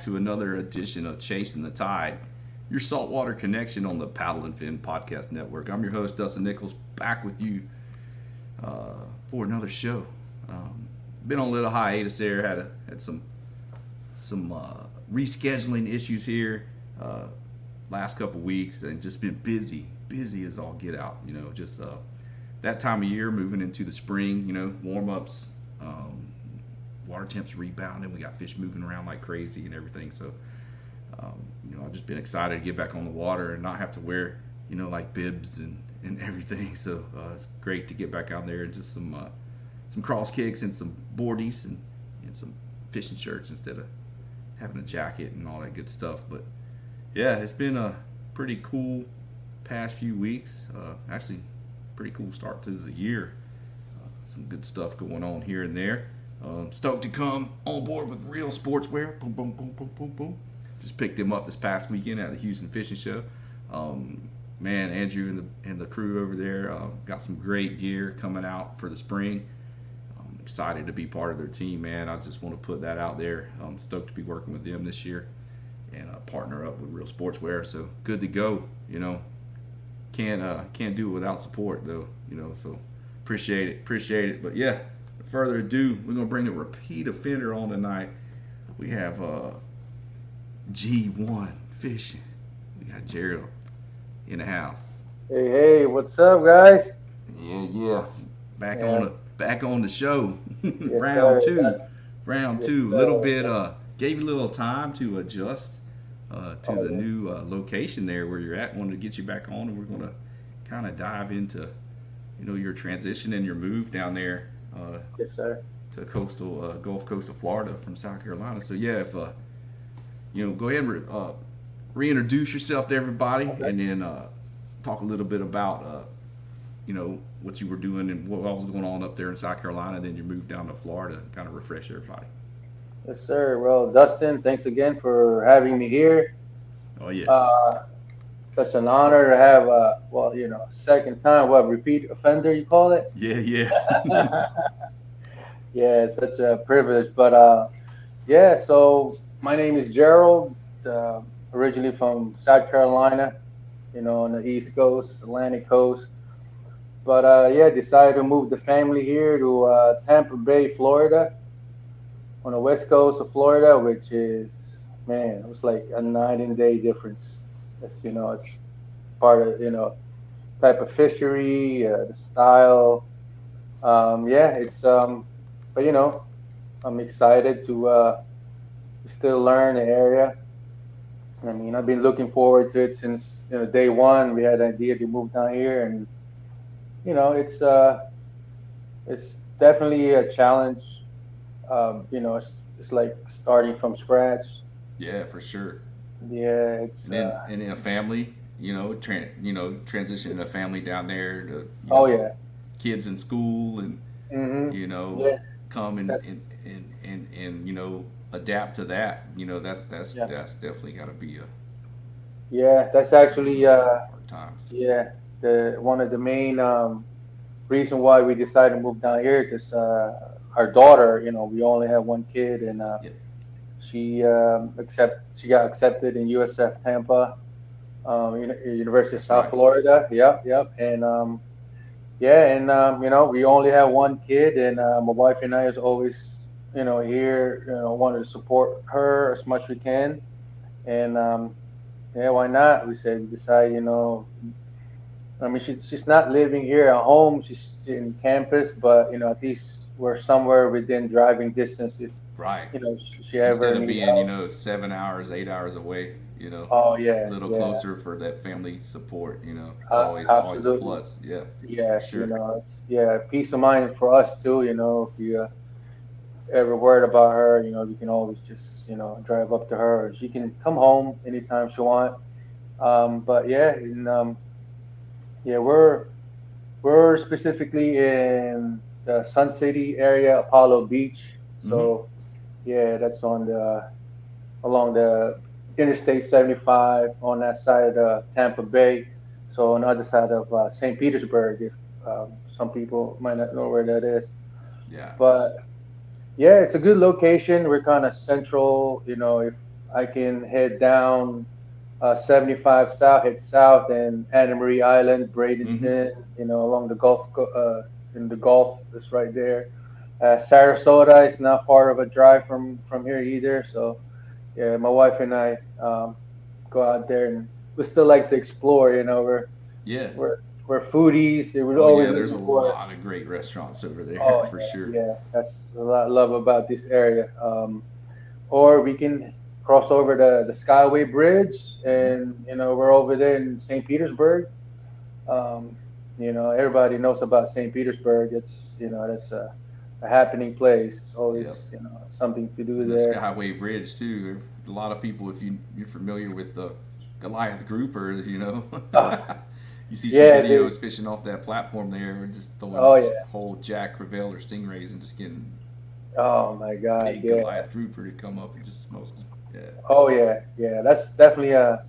To another edition of Chasing the Tide, your saltwater connection on the Paddle and Fin Podcast Network. I'm your host, Dustin Nichols, back with you uh, for another show. Um, been on a little hiatus there, had, a, had some some uh, rescheduling issues here uh, last couple weeks, and just been busy, busy as all get out. You know, just uh, that time of year, moving into the spring. You know, warm ups. Um, water temps rebounding. We got fish moving around like crazy and everything. So, um, you know, I've just been excited to get back on the water and not have to wear, you know, like bibs and, and everything. So uh, it's great to get back out there and just some uh, some cross kicks and some boardies and, and some fishing shirts instead of having a jacket and all that good stuff. But yeah, it's been a pretty cool past few weeks. Uh, actually, pretty cool start to the year. Uh, some good stuff going on here and there. Um, stoked to come on board with Real Sportswear. Boom, boom, boom, boom, boom, boom. Just picked them up this past weekend at the Houston Fishing Show. Um, man, Andrew and the, and the crew over there uh, got some great gear coming out for the spring. I'm excited to be part of their team, man. I just want to put that out there. I'm stoked to be working with them this year and uh, partner up with Real Sportswear. So good to go. You know, can't uh, can't do it without support though. You know, so appreciate it, appreciate it. But yeah further ado, we're gonna bring a repeat offender on tonight. We have uh, G1 Fishing. We got Gerald in the house. Hey, hey, what's up, guys? Yeah, yeah. Back Yeah. on the back on the show. Yes, Round sir. two. Round Yes, two. A little bit uh gave you a little time to adjust uh, to Oh, the yeah. new uh, location there where you're at. Wanted to get you back on and we're gonna kind of dive into you know your transition and your move down there uh, Yes, sir. to coastal uh, Gulf Coast of Florida from South Carolina. So yeah, if uh, you know, go ahead and re- uh, reintroduce yourself to everybody, and then uh, talk a little bit about uh, you know what you were doing and what was going on up there in South Carolina. Then you moved down to Florida, kind of refresh everybody. Yes, sir. Well, Dustin, thanks again for having me here. Oh yeah. Uh, such an honor to have, uh, well, you know, second time, what, repeat offender, you call it? yeah, yeah. yeah, such a privilege. But uh, yeah, so my name is Gerald, uh, originally from South Carolina, you know, on the East Coast, Atlantic Coast. But uh, yeah, decided to move the family here to uh, Tampa Bay, Florida, on the west coast of Florida, which is, man, it was like a night and day difference. It's, you know, it's part of, you know, type of fishery, uh, the style. Um, yeah, it's, um, but you know, I'm excited to uh, still learn the area. I mean, I've been looking forward to it since you know day one. We had an idea to move down here, and you know, it's uh, it's definitely a challenge. Um, you know, it's, it's like starting from scratch. yeah, for sure. Yeah, it's And uh, and in a family, you know, tran you know, transitioning a family down there to oh know, yeah, kids in school and hmm you know yeah, come and and, and, and and you know adapt to that. You know, that's that's Yeah. that's definitely got to be a yeah. That's actually uh. Yeah, the one of the main um, reason why we decided to move down here because uh, our daughter, you know, we only have one kid, and uh, Yeah. She um, accept she got accepted in USF Tampa, um, Uni- University of South right. Florida. Yep, yep, and um, yeah, and um, you know, we only have one kid, and uh, my wife and I is always, you know, here, you know, wanted to support her as much as we can, and um, yeah, why not? We said we decided, you know, I mean, she's she's not living here at home. She's in campus, but you know, at least we're somewhere within driving distance. If Right. you know, she, Instead of being, you know, seven hours, eight hours away, you know, Oh yeah, a little yeah, closer for that family support. You know, it's Uh, always always a plus. Yeah. Yeah, Sure. you know, yeah, peace of mind for us too. You know, if you uh, ever worried about her, you know, you can always just you know drive up to her. She can come home anytime she want. Um, but yeah, and, um, yeah, we're we're specifically in the Sun City area, Apollo Beach. So yeah, that's on the along the Interstate 75 on that side of Tampa Bay. So on the other side of uh, St. Petersburg, if um, some people might not know where that is. Yeah. But yeah, it's a good location. We're kind of central. You know, if I can head down uh, 75 south, head south, and Anna Maria Island, Bradenton. You know, along the Gulf, uh, in the Gulf, that's right there. Uh, Sarasota is not far of a drive from from here either. So yeah, my wife and I um, go out there, and we still like to explore. You know, we're Yeah. we're we're foodies. We're Oh, always yeah. There's a lot of great restaurants over there Oh, for yeah, sure. Yeah, that's a lot I love about this area. Um, or we can cross over the, the Skyway Bridge, and you know we're over there in St. Petersburg. Um, you know, everybody knows about St. Petersburg. It's you know that's a, a happening place. It's always Yep. you know something to do the there. Skyway Bridge too. A lot of people, if you you're familiar with the Goliath grouper, you know, you see some Yeah, videos dude. fishing off that platform there, and just throwing Oh, yeah. whole jack, crevalle, or stingrays, and just getting Oh my God, big yeah. Goliath grouper to come up and just smoke them. Yeah, Oh yeah, yeah. That's definitely a.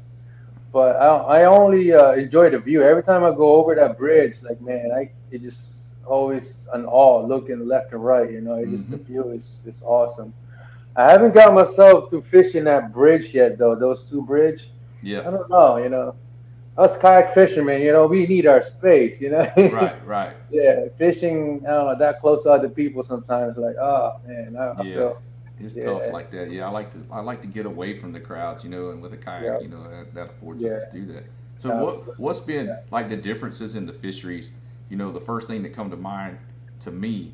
But I, I only uh, enjoy the view. Every time I go over that bridge, like man, I it just always an awe looking left and right. You know, it just the mm-hmm. view is is awesome. I haven't got myself to fishing that bridge yet, though. Those two bridge. Yeah. I don't know. You know, us kayak fishermen, you know, we need our space. You know. right, right. yeah, fishing. I don't know that close to other people sometimes. Like, oh man, I, I Yeah. feel. It's Yeah. tough like that. Yeah, I like to I like to get away from the crowds, you know, and with a kayak, Yeah. you know, that, that affords Yeah. us to do that. So Yeah. what what's been like the differences in the fisheries? You know, the first thing that come to mind to me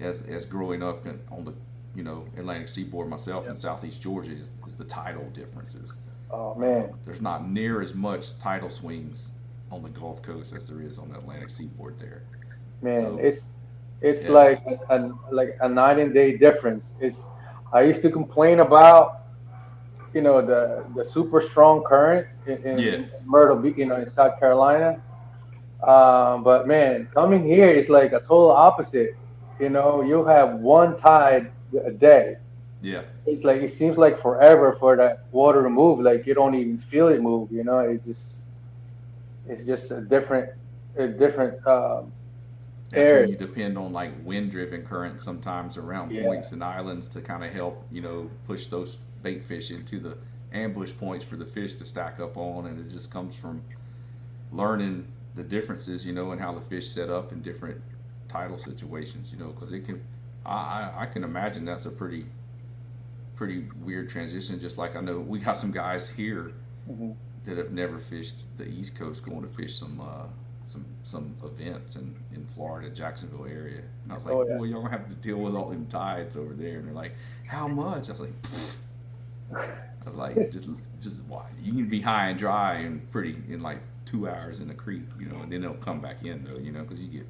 as as growing up in, on the you know Atlantic seaboard myself in Southeast Georgia is, is the tidal differences. Oh man. There's not near as much tidal swings on the Gulf Coast as there is on the Atlantic seaboard there. Man, So- it's it's Yeah. like a, like a night and day difference. It's I used to complain about you know the the super strong current in, in, Yeah. Myrtle Beach, you know, in South Carolina. Um, but man, coming here is like a total opposite. You know, you'll have one tide a day, Yeah. It's like it seems like forever for that water to move. Like you don't even feel it move. You know, it just it's just a different, a different um, That's area. when you depend on like wind driven currents sometimes around Yeah. points and islands to kind of help, you know, push those bait fish into the ambush points for the fish to stack up on. And it just comes from learning the differences, you know, and how the fish set up in different tidal situations, you know, because it can, I, I, can imagine that's a pretty, pretty weird transition. Just like I know we got some guys here Mhm. that have never fished the East Coast going to fish some uh, some some events in, in Florida, Jacksonville area. And I was like, Oh, yeah. well, y'all gonna have to deal with all them tides over there. And they're like, how much? I was like, "Pfft." I was like, just just why? You can be high and dry and pretty in like two hours in the creek, you know, and then they'll come back in though, you know, because you get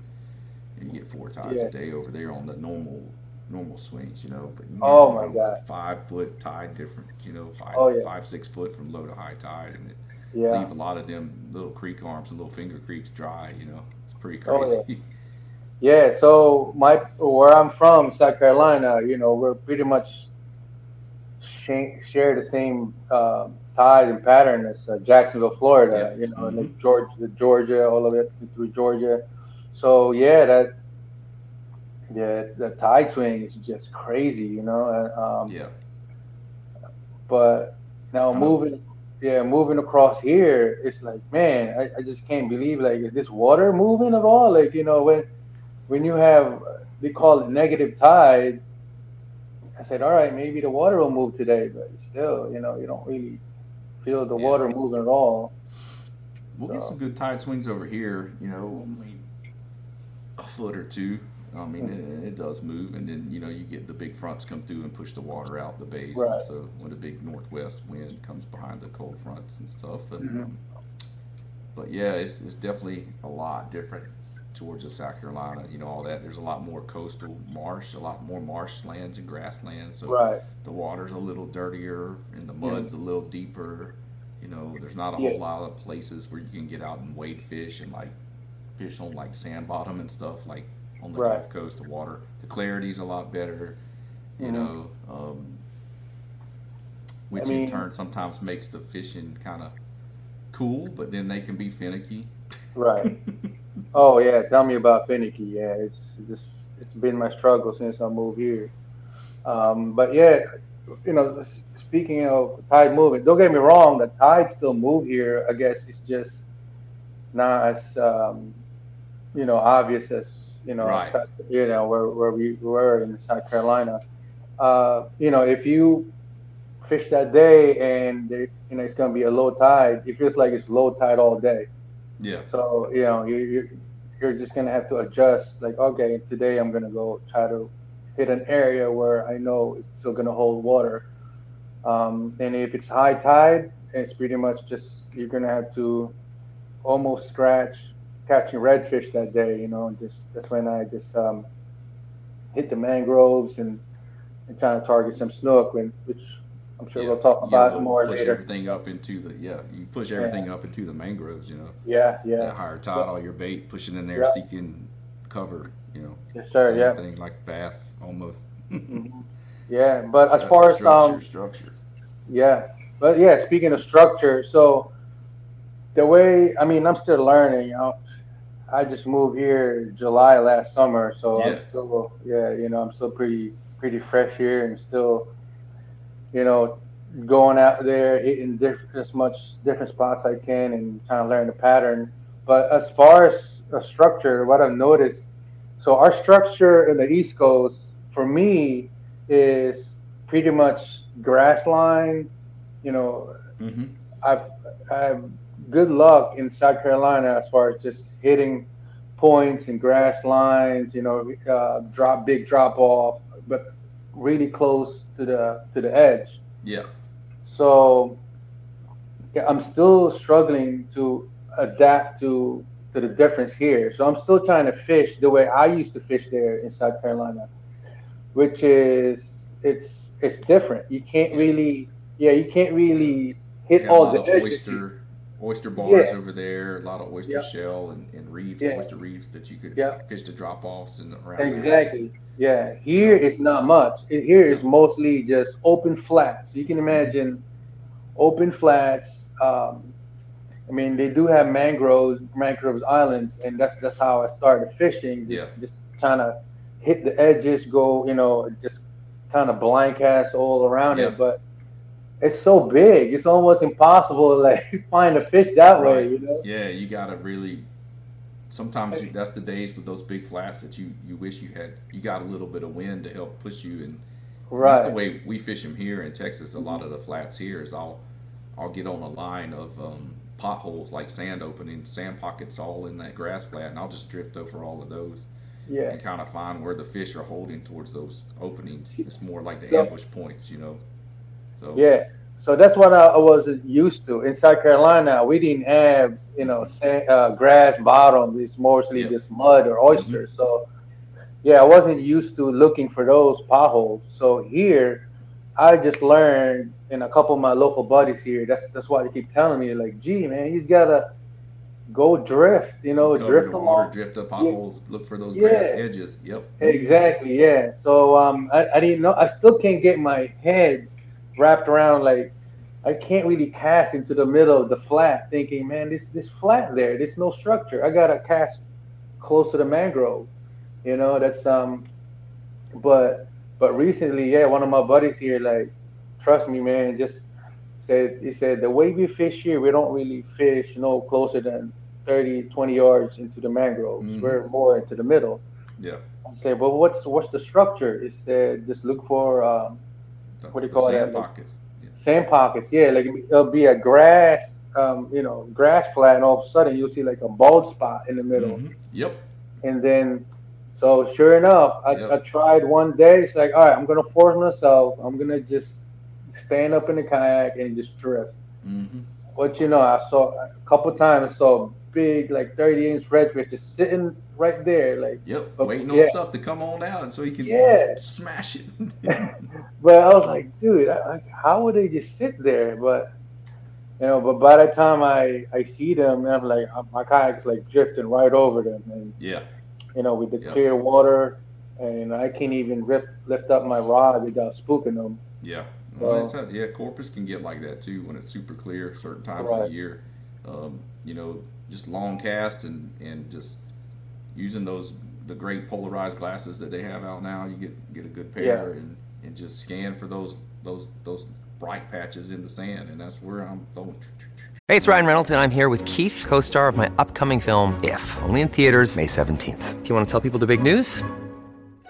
you get four tides Yeah. a day over there on the normal normal swings, you know. But you Oh, get, my know, God. five foot tide difference, you know, five Oh, yeah. five six foot from low to high tide, and it Yeah. leave a lot of them little creek arms and little finger creeks dry. You know, it's pretty Oh, yeah. crazy. Yeah, so my where I'm from, South Carolina, you know, we're pretty much sh- share the same um tide and pattern as uh, Jacksonville, Florida. Yeah. You know, and the Mhm. Georgia, the Georgia, all the way through Georgia. So yeah, that yeah, the tide swing is just crazy. You know, uh, um, yeah, but now of- moving, yeah, moving across here, it's like, man, I, I just can't believe like is this water moving at all? Like you know when when you have they call it negative tide. I said, all right, maybe the water will move today, but still, you know, you don't really feel the Yeah. water moving at all. we'll get some good tide swings over here. You know, a foot or two. I mean, it, it does move, and then you know you get the big fronts come through and push the water out the bays. Right. Also, when the big northwest wind comes behind the cold fronts and stuff. And, Mhm. um, but yeah, it's, it's definitely a lot different. Georgia, South Carolina, you know, all that. There's a lot more coastal marsh, a lot more marshlands and grasslands. So Right. the water's a little dirtier and the mud's a little deeper. You know, there's not a Yeah. whole lot of places where you can get out and wade fish and like fish on like sand bottom and stuff like on the Right. Gulf Coast. The water, the clarity's a lot better. You Mhm. know, um, which I mean- in turn sometimes makes the fishing kind of cool, but then they can be finicky. Right. Oh yeah, tell me about finicky. Yeah, it's just it's been my struggle since I moved here. Um, but yeah, you know, speaking of tide moving, don't get me wrong, the tide still move here. I guess it's just not as um, you know obvious as you know Right. South- you know where where we were in South Carolina. Uh, you know, if you fish that day and there, you know it's gonna be a low tide, it feels like it's low tide all day. Yeah. So you know you you you're just gonna have to adjust. Like okay, today I'm gonna go try to hit an area where I know it's still gonna hold water. Um, and if it's high tide, it's pretty much just you're gonna have to almost scratch catching redfish that day. You know, and just that's when I just um, hit the mangroves and and trying to target some snook, when, which I'm sure Yeah. we'll talk about we'll more push later. everything up into the yeah. You push everything up into the mangroves. You know. Yeah, yeah, that higher tide, all your bait, pushing in there, Yeah. seeking cover. You know, yes, sir. Yeah. thing like bass almost. Mhm. Yeah, but as far as structure, um, structure, yeah, but yeah, speaking of structure, so the way I mean, I'm still learning. You know, I just moved here July last summer, so I'm still yeah, you know, I'm still pretty pretty fresh here and still, you know, going out there hitting diff- as much different spots I can and trying to learn the pattern. But as far as a structure, what I've noticed, so our structure in the East Coast for me is pretty much grass line. You know, hmm I've I have good luck in South Carolina as far as just hitting points and grass lines. You know, uh, drop big drop off, really close to the to the edge. yeah, So yeah, I'm still struggling to adapt to to the difference here. So I'm still trying to fish the way I used to fish there in South Carolina, which is it's it's different. You can't really yeah you can't really hit a all the edges. oyster, oyster bars Yeah. over there, a lot of oyster Yep. shell and, and reefs, Yeah. oyster reefs that you could Yep. fish the drop offs and around. there. Exactly. Yeah. Here it's not much. It- Here is mostly just open flats. You can imagine open flats. Um, I mean, they do have mangroves, mangroves islands, and that's that's how I started fishing. Just, Yeah. just kind of hit the edges, go, you know, just kind of blind cast all around Yeah. it. But it's so big, it's almost impossible to like find a fish that way. You know. Yeah, you gotta really. Sometimes you, that's the days with those big flats that you you wish you had. You got a little bit of wind to help push you, and Right. that's the way we fish them here in Texas. A lot of the flats here is I'll I'll get on a line of um, potholes like sand openings, sand pockets all in that grass flat, and I'll just drift over all of those Yeah. and kind of find where the fish are holding towards those openings. It's more like the So- ambush points, you know. So Yeah. So that's what I, I was used to. In South Carolina, we didn't have, you know, sand, uh, grass bottom. It's mostly Yeah. just mud or oysters. So, yeah, I wasn't used to looking for those potholes. So here, I just learned, and a couple of my local buddies here. That's that's why they keep telling me, like, "Gee, man, you gotta go drift. You know, cover drift the along." water, drift up potholes, look for those grass edges. Yep. Exactly, yeah. So um, I, I didn't know. I still can't get my head wrapped around like I can't really cast into the middle of the flat, thinking, man, this this flat there, there's no structure. I gotta cast close to the mangrove. You know, that's um. But but recently, yeah, one of my buddies here, like, trust me, man, just said he said the way we fish here, we don't really fish no closer than 30, 20 yards into the mangroves. Mhm. We're more into the middle. Yeah. I said, well, what's what's the structure? It said just look for um, The, What do you call sand that? pockets. Yeah. sand pockets. Yeah, like it'll be a grass, um, you know, grass flat, and all of a sudden you'll see like a bald spot in the middle, Mhm. Yep. and then. So sure enough, I, Yep. I tried one day. It's like, all right, I'm gonna force myself. I'm gonna just stand up in the kayak and just drift. hmm But you know, I saw a couple times. I saw a big, like 30 inch redfish just sitting right there, like Yep. But- Waiting on stuff to come on out, so he can Yeah. smash it. But I was like, dude, I, I- how would they just sit there? But you know, but by the time I I see them, I'm like, uh, my kayak's like drifting right over them, and yeah. you know, with the Yeah. clear water, and I can't even rip, lift up my rod without spooking them. Yeah. Well, So- it's, yeah, Corpus can get like that too when it's super clear certain times of the year. Um, you know, just long cast and, and just using those the great polarized glasses that they have out now. You get get a good pair Yeah. and, and just scan for those those those bright patches in the sand, and that's where I'm throwing. Hey, it's Ryan Reynolds, and I'm here with Keith, co star of my upcoming film, If, only in theaters, May 17th. Do you want to tell people the big news?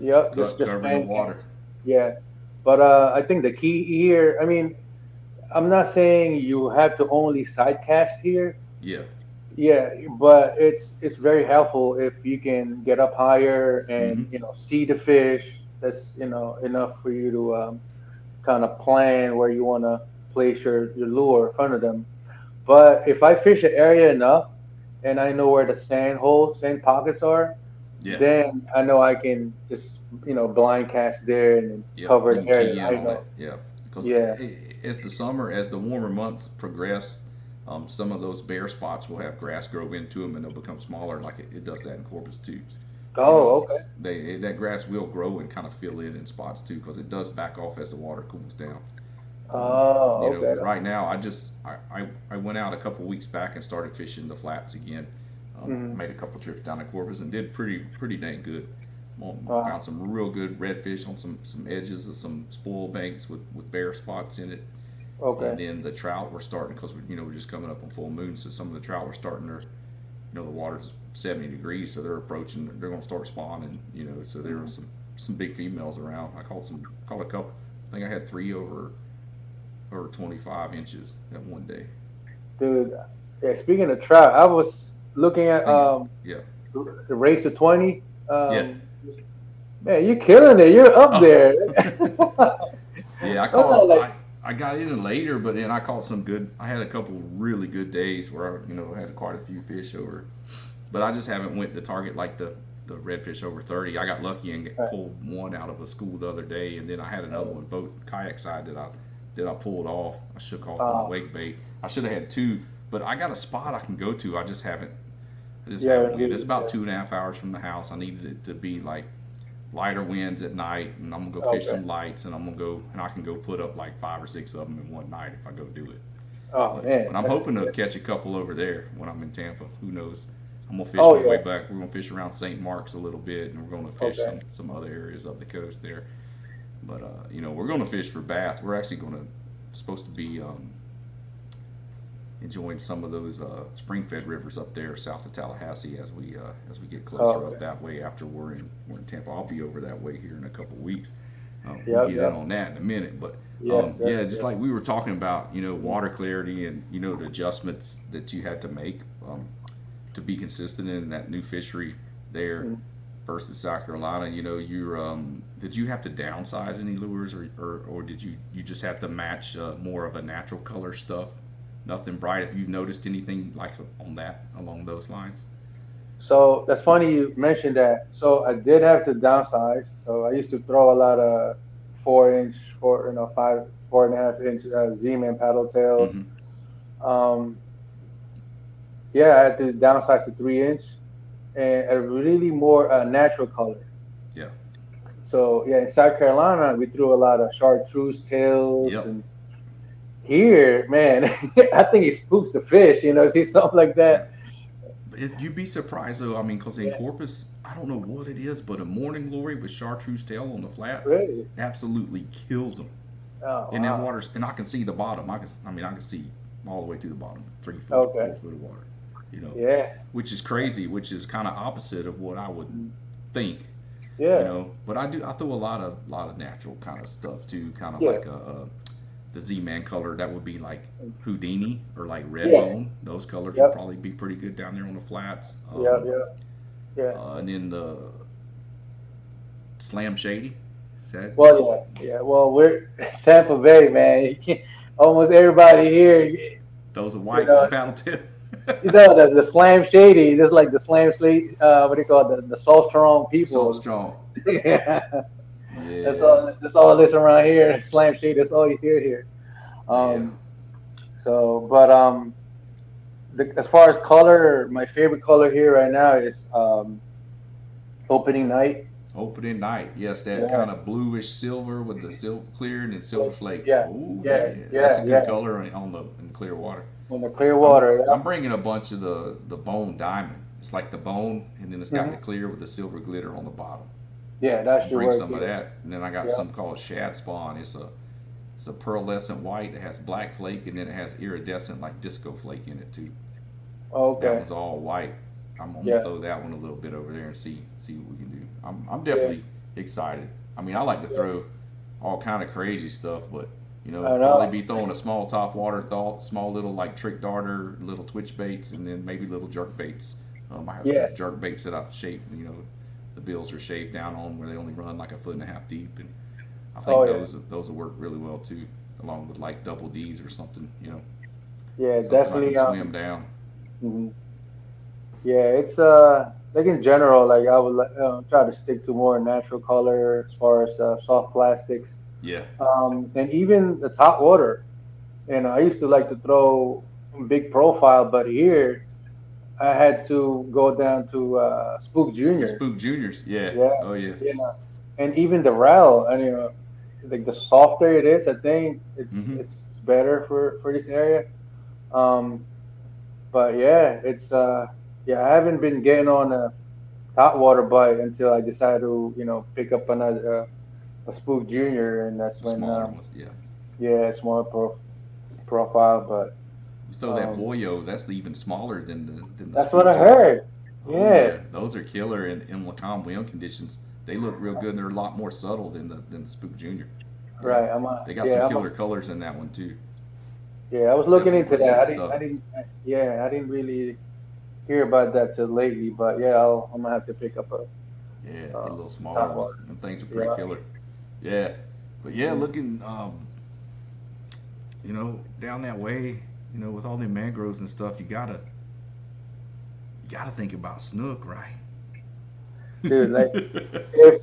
Yep, just, the sand water. Yeah, but uh, I think the key here. I mean, I'm not saying you have to only side cast here. Yeah. Yeah, but it's it's very helpful if you can get up higher and you know see the fish. That's you know enough for you to um, kind of plan where you want to place your your lure in front of them. But if I fish an area enough and I know where the sand holes, sand pockets are, Yeah. then I know I can just you know blind cast there and Yep, cover you the area. key in I on know. it. Yeah, because Yeah. as the summer, as the warmer months progress, um, some of those bare spots will have grass grow into them, and they'll become smaller. Like it, it does that in Corpus too. Oh, okay. They that grass will grow and kind of fill in in spots too, because it does back off as the water cools down. Oh, You know, okay. right now I just I, I, I went out a couple weeks back and started fishing the flats again. Um, Mm-hmm. Made a couple trips down to Corpus and did pretty pretty dang good. Wow. Found some real good redfish on some some edges of some spoil banks with with bare spots in it. And Okay. then the trout were starting because you know we're just coming up on full moon, so some of the trout were starting to, you know, the water's 70 degrees, so they're approaching. They're going to start spawning. You know, so there were some some big females around. I caught some, caught a couple. I think I had three over over 25 inches that one day. Dude, yeah. Speaking of trout, I was looking at um Yeah, the race to twenty. Um, Yeah. Man, you're killing it. You're up Oh. there. yeah. I caught. I, I got in later, but then I caught some good. I had a couple really good days where I, you know, had quite a few fish over. But I just haven't went to target like the the redfish over 30. I got lucky and Right. pulled one out of a school the other day, and then I had another one both kayak side that I that I pulled off. I shook off on Oh. wake bait. I should have had two, but I got a spot I can go to. I just haven't. I just Yeah, It's about two and a half hours from the house. I needed it to be like lighter winds at night, and I'm gonna go fish Okay. some lights, and I'm gonna go and I can go put up like five or six of them in one night if I go do it. oh But, man. but I'm that's- hoping to catch a couple over there when I'm in Tampa. Who knows? I'm gonna fish Oh, my way back. We're gonna fish around St. Marks a little bit, and we're gonna fish Okay. some, some other areas up the coast there. But uh, you know, we're gonna fish for bass. We're actually gonna supposed to be um, enjoying some of those uh, spring-fed rivers up there south of Tallahassee as we uh, as we get closer Oh, okay. up that way. After we're in we're in Tampa, I'll be over that way here in a couple weeks. Um, Yep, we'll get yep. in on that in a minute, but Yes, um, yeah, just yes. like we were talking about, you know, water clarity and you know the adjustments that you had to make um, to be consistent in that new fishery there Mm-hmm. versus South Carolina. You know, you um, did you have to downsize any lures, or or, or did you you just have to match uh, more of a natural color stuff? Nothing bright. If you've noticed anything like on that along those lines, So that's funny you mentioned that. So I did have to downsize. So I used to throw a lot of four inch, four, you know, five, four and a half inch uh, Z-Man paddle tails. Mhm. Um, yeah, I had to downsize to three inch and a really more uh, natural color. yeah, So yeah, in South Carolina, we threw a lot of chartreuse tails. Yep. And here, man, I think he spooks the fish. You know, see something like that. But it- you'd be surprised though. I mean, because in Yeah. Corpus, I don't know what it is, but a morning glory with chartreuse tail on the flats Really? absolutely kills them. Oh, And wow. that water's, and I can see the bottom. I can, I mean, I can see all the way to the bottom, three foot, Okay. four foot of water. You know, Yeah, which is crazy, which is kind of opposite of what I would think. yeah. You know, but I do, I throw a lot of, lot of natural kind of stuff too, kind of Yeah. like a, uh the Z-Man color. That would be like Houdini or like Red Yeah. Bone. Those colors Yep. would probably be pretty good down there on the flats. Um, yeah, yeah, yeah. Uh, and then the Slam Shady. Is that? Well, yeah, yeah. Well, we're Tampa Bay, man. Almost everybody here, Those are white know, paddle tip. know, the, the slam shady, just like the slam slate. Uh, what do you call it? The, the salt strong people. so strong. yeah. Yeah. That's all. That's all this around here. Slam shade. That's all you hear here. Um, So, but um, the, as far as color, my favorite color here right now is um, opening night. Opening night, yes, that Yeah. kind of bluish silver with the silver clear and then silver flake. Yeah, Ooh, yeah, that's a good yeah. color on, on the in clear water. On the clear water. I'm bringing a bunch of the the bone diamond. It's like the bone, and then it's got Mhm. the clear with the silver glitter on the bottom. Yeah, that's your Bring some of that, and then I got Yeah. something called shad spawn. It's a it's a pearlescent white. It has black flake, and then it has iridescent like disco flake in it too. That Okay. one's all white. I'm gonna Yeah. throw that one a little bit over there and see see what we can do. I'm I'm definitely excited. I mean, I like to throw all kind of crazy stuff, but you know, know. probably be throwing a small top water thought, small little like trick darter, little twitch baits, and then maybe little jerk baits. Um, I have Yeah. jerk baits that I've shaped. You know, the bills are shaved down on where they only run like a foot and a half deep, and I think Oh, yeah. those those will work really well too, along with like double D's or something. You know, Yeah, something definitely. Can Um, swim down. mhm. Yeah, it's uh like in general, like I would like, uh, try to stick to more natural color as far as uh, soft plastics, Yeah, um, and even the top water. And I used to like to throw big profile, but here I had to go down to uh, Spook Junior. Spook Juniors. Yeah. Yeah. Oh yeah. Yeah, and even the RAL, I mean, like the softer it is, I think it's Mhm. it's better for for this area. Um, but yeah, it's uh, yeah, I haven't been getting on a hot water bite until I decided to, you know, pick up another uh, a spook junior, and that's when, Smaller um, yeah. yeah, smaller pro- profile, but You throw that um, boyo, that's even smaller than the. Than the that's what I heard. Oh, Yeah. those are killer in, in Lacombe wind conditions. They look real good. and They're a lot more subtle than the than the Spook Junior. Right, I'm a, They got yeah, some I'm a- killer colors in that one too. Yeah, I was looking Definitely into that. I didn't. I didn't, yeah, I didn't really hear about that till lately, but yeah, I'll, I'm gonna have to pick up a. Yeah, it's Uh, the little smaller ones. Them things are pretty Yeah. killer. Yeah, but yeah, looking, um, you know, down that way, you know, with all the mangroves and stuff, you gotta, you gotta think about snook, right? Dude, like, if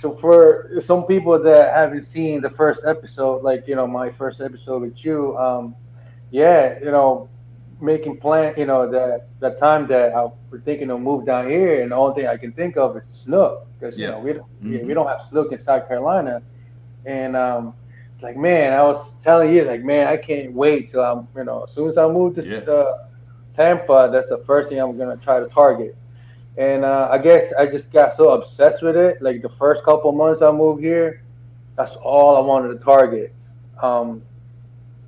so, for some people that haven't seen the first episode, like you know, my first episode with you, um, yeah, you know, making plan, you know, that that time that I was thinking to move down here, and the only thing I can think of is snook, because you know we don't, yeah, Mhm. we don't have snook in South Carolina, and um, it's like man, I was telling you, like man, I can't wait till I'm, you know, as soon as I move to Yeah. uh, Tampa, that's the first thing I'm gonna try to target. And uh, I guess I just got so obsessed with it. Like the first couple months I moved here, that's all I wanted to target. Um,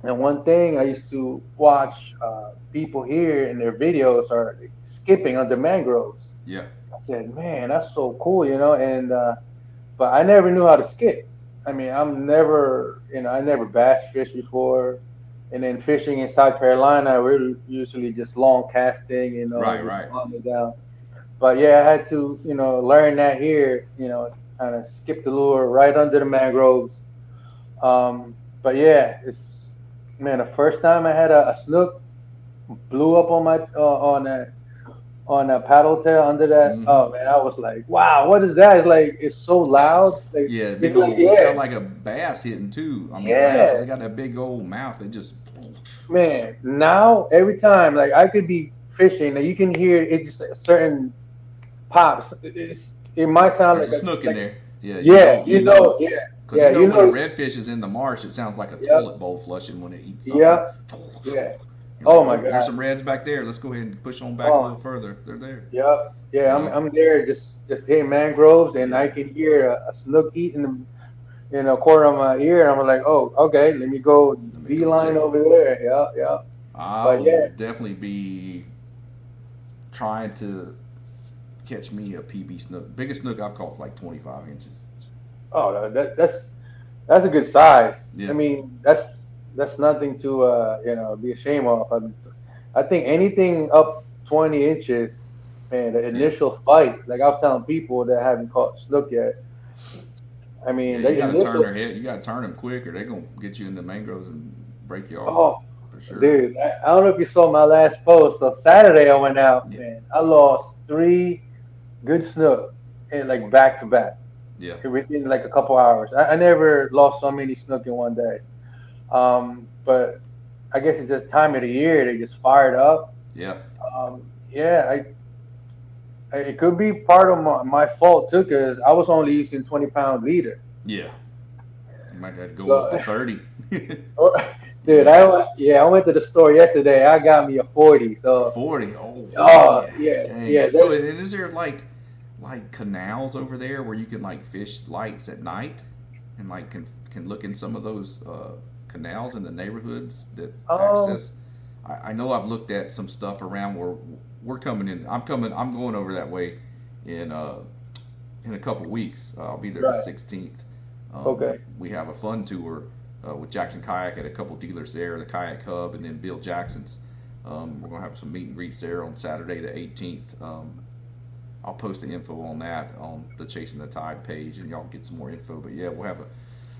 and one thing I used to watch uh, people here in their videos are skipping under mangroves. Yeah, I said, man, that's so cool, you know. And uh, but I never knew how to skip. I mean, I'm never, you know, I never bass fish before. And then fishing in South Carolina, we're usually just long casting, you know, Right, right. down. But yeah, I had to, you know, learn that here, you know, kind of skip the lure right under the mangroves. Um, but yeah, it's man, the first time I had a, a snook blew up on my uh, on a on a paddle tail under that. Mhm. Oh man, I was like, wow, what is that? It's like it's so loud. Like, yeah, big like- old, yeah. sound like a bass hitting too. I mean, Yeah. crabs, they got that big old mouth. They just, man, now every time, like I could be fishing, and you can hear it just a certain pops. It's, it might sound there's like a snook in there. Yeah, Yeah, you know, yeah, Because yeah, you know you when know- a redfish is in the marsh, it sounds like a Yep. toilet bowl flushing when it eats something. yeah, Oh, my God. There's some reds back there. Let's go ahead and push on back Oh. a little further. They're there. yeah, yeah. I'm, I'm there just just hitting mangroves, and I can hear a, a snook eating the, in a corner of my ear, and I'm like, oh, okay, let me go beeline over there. Yeah, yeah. I But yeah. definitely be trying to catch me a PB snook. Biggest snook I've caught is like 25 inches. Oh, that, that's that's a good size. Yeah. I mean, that's that's nothing to uh, you know be ashamed of. I, I think anything up 20 inches, man, the initial fight. Like I was telling people that haven't caught snook yet. I Yeah, mean, you they got to initial, turn their head. You got to turn them quick, or they're gonna get you in the mangroves and break you off Oh, for sure. dude, I, I don't know if you saw my last post. So Saturday I went out, Yeah. man. I lost three good snook, and like back to back. Yeah, within like a couple hours. I, I never lost so many snook in one day. Um, but I guess it's just time of the year. They just fired up. yeah, Um, yeah, I, I, it could be part of my, my fault too, because I was only using 20 pound leader. yeah. You might have to go So- up to 30. Dude, I went, yeah, I went to the store yesterday. I got me a 40. So 40. Oh, Oh, yeah, Dang. yeah, So, is there like like canals over there where you can like fish lights at night and like can can look in some of those uh, canals in the neighborhoods that Oh. access? I, I know I've looked at some stuff around where we're coming in. I'm coming. I'm going over that way in uh in a couple weeks. Uh, I'll be there Right. the 16th. Um, Okay. We have a fun tour uh, with Jackson Kayak at a couple dealers there, the Kayak Hub, and then Bill Jackson's. Um, we're gonna have some meet and greets there on Saturday the 18th. Um, I'll post the info on that on the Chasing the Tide page, and y'all get some more info. But yeah, we'll have a,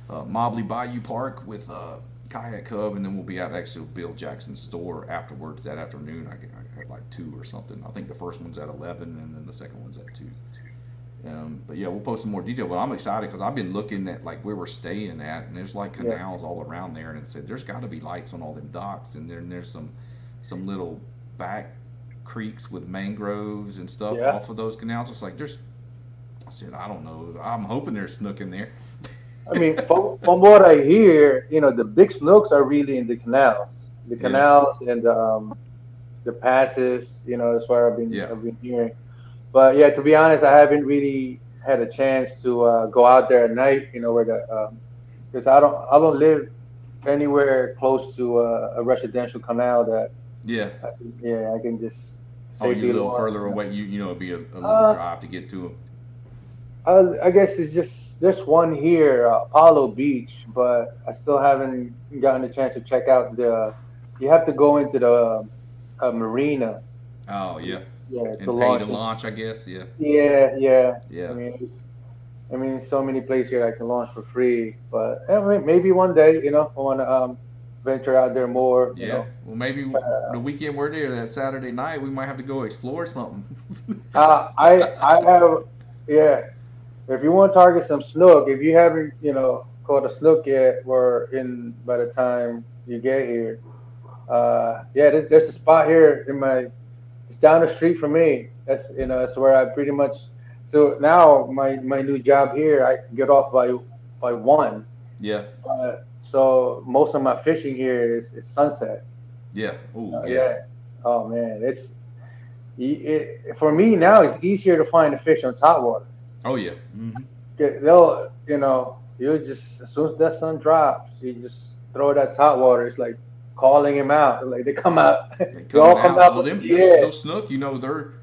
uh Mobbly Bayou Park with uh, Kayak Hub, and then we'll be at actually Bill Jackson's store afterwards that afternoon. I, I had like two or something. I think the first one's at 11, and then the second one's at two. Um, but yeah, we'll post some more detail. But I'm excited because I've been looking at like where we're staying at, and there's like Yeah. canals all around there, and it said there's got to be lights on all them docks, and then there's some some little back creeks with mangroves and stuff Yeah. off of those canals. It's like there's. I said I don't know. I'm hoping there's snook in there. I mean, from, from what I hear, you know, the big snooks are really in the canals, the Yeah. canals and um, the passes. You know, that's what I've been Yeah. I've been hearing. but yeah, to be honest, I haven't really had a chance to uh, go out there at night. You know where the because um, I don't I don't live anywhere close to a, a residential canal that Yeah. I can, yeah I can just. Oh, you a little further away. You you know it'd be a, a little Uh, drive to get to them. Uh, I guess it's just there's one here, uh, Apollo Beach, but I still haven't gotten a chance to check out the. You have to go into the uh, marina. Oh yeah. Yeah, And to pay launch. to launch, I guess. Yeah. Yeah, yeah. Yeah. I mean, it's, I mean, so many places here I can launch for free, but I mean, maybe one day, you know, I want to um, venture out there more. You Yeah. know. Well, maybe Uh, the weekend we're there, that Saturday night, we might have to go explore something. Uh, I I have yeah. If you want to target some snook, if you haven't you know caught a snook yet, or in by the time you get here, uh, yeah, there's, there's a spot here in my. It's down the street from me. That's you know that's where I pretty much. So now my my new job here, I get off by by one. yeah. Uh, so most of my fishing here is, is sunset. Yeah. Oh Uh, yeah. yeah. Oh man, it's it, it, for me now. It's easier to find a fish on top water. Oh yeah. Mm-hmm. They'll you know you just as soon as that sun drops, you just throw that top water. It's like calling him out. Like they come out. They They all come out. Well, them, yeah. those snook, you know, they're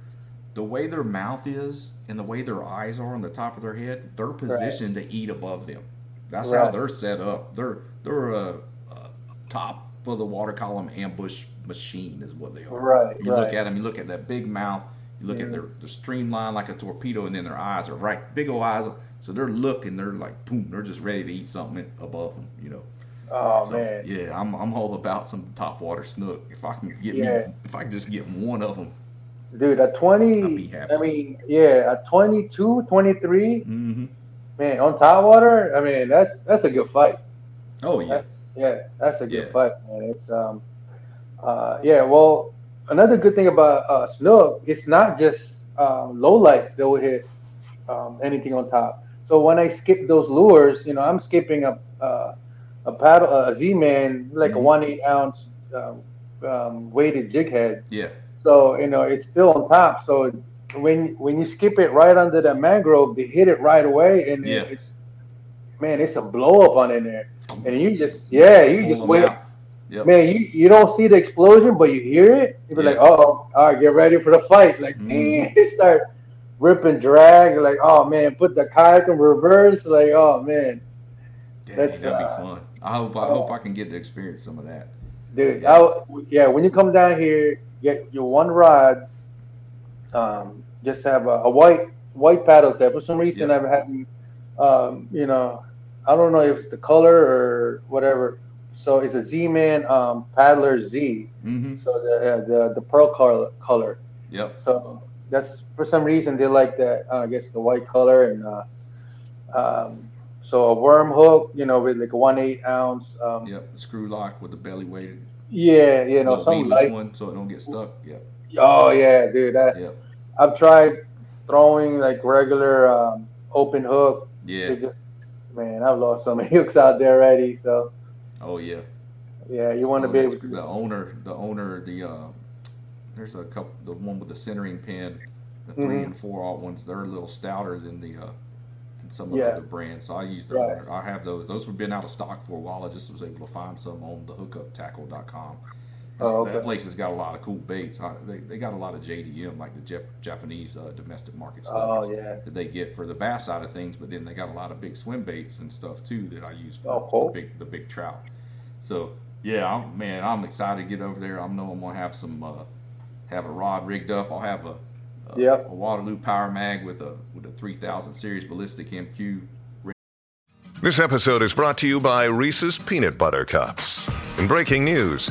the way their mouth is and the way their eyes are on the top of their head. They're positioned to eat above them. That's how they're set up. They're they're a, a top of the water column ambush machine is what they are. Right, You look right. Mm-hmm. at them. You look at that big mouth. You look at their their streamline like a torpedo, and then their eyes are right, big old eyes. So they're looking. They're like boom. They're just ready to eat something above them. You know. Oh So, man. Yeah, I'm, I'm all about some top water snook. If I can get Yeah. me, if I can just get one of them. Dude, a 20, I'd be happy. I mean, yeah, a 22, 23, Mm-hmm. man, on top water, I mean, that's that's a good fight. Oh yeah, That's, yeah, that's a good Yeah. fight, man. It's um, uh, yeah. Well, another good thing about uh, snook, it's not just um, low light that will hit um, anything on top. So when I skip those lures, you know, I'm skipping a uh, a paddle, a Z-man, like a Mhm. one eight ounce um, um, weighted jig head. yeah, So you know it's still on top. So when when you skip it right under the mangrove, they hit it right away, and Yeah. it's man, it's a blow up on in there, and you just yeah, you just wait. out. Yep. Man, you, you don't see the explosion, but you hear it. You be Yeah. like, oh, all right, get ready for the fight. Like, you start ripping drag. Like, oh man, put the kayak in reverse. Like, oh man, Dang, That's, that'd be uh, fun. I hope I hope I can get to experience some of that. dude. Yeah. I, yeah, when you come down here, get your one rod. Um, just have a, a white white paddle set. For some reason, Yeah. I've had, um, you know, I don't know if it's the color or whatever. So it's a Z-Man um, Paddler Z. Mm-hmm. So the uh, the the pearl color color. Yep. So that's for some reason they like that. Uh, I guess the white color and uh, um, so a worm hook, you know, with like a one eight ounce. Um, Yep. Screw lock with the belly weighted. Yeah, you know, some one, so it don't get stuck. Yep. Oh yeah, dude. That, Yep. I've tried throwing like regular um, open hook. Yeah. It just man, I've lost so many hooks out there already. So Oh yeah. yeah, you want to be able to. the owner, the owner, the uh, there's a couple, the one with the centering pin, the 3 Mhm. and four aught ones. They're a little stouter than the uh, than some of Yeah. the other brands. So I use their Right. I have those. Those have been out of stock for a while. I just was able to find some on the hookuptackle.com. Oh, That place has got a lot of cool baits. I, they, they got a lot of JDM, like the Jap- Japanese uh, domestic market stuff Oh yeah. that they get for the bass side of things, but then they got a lot of big swim baits and stuff too that I use for Oh, cool. the big the big trout. So yeah, I'm, man, I'm excited to get over there. I know I'm gonna have some uh, have a rod rigged up. I'll have a a, Yep. a Waterloo Power Mag with a with a 3000 series ballistic MQ. This episode is brought to you by Reese's Peanut Butter Cups. In breaking news,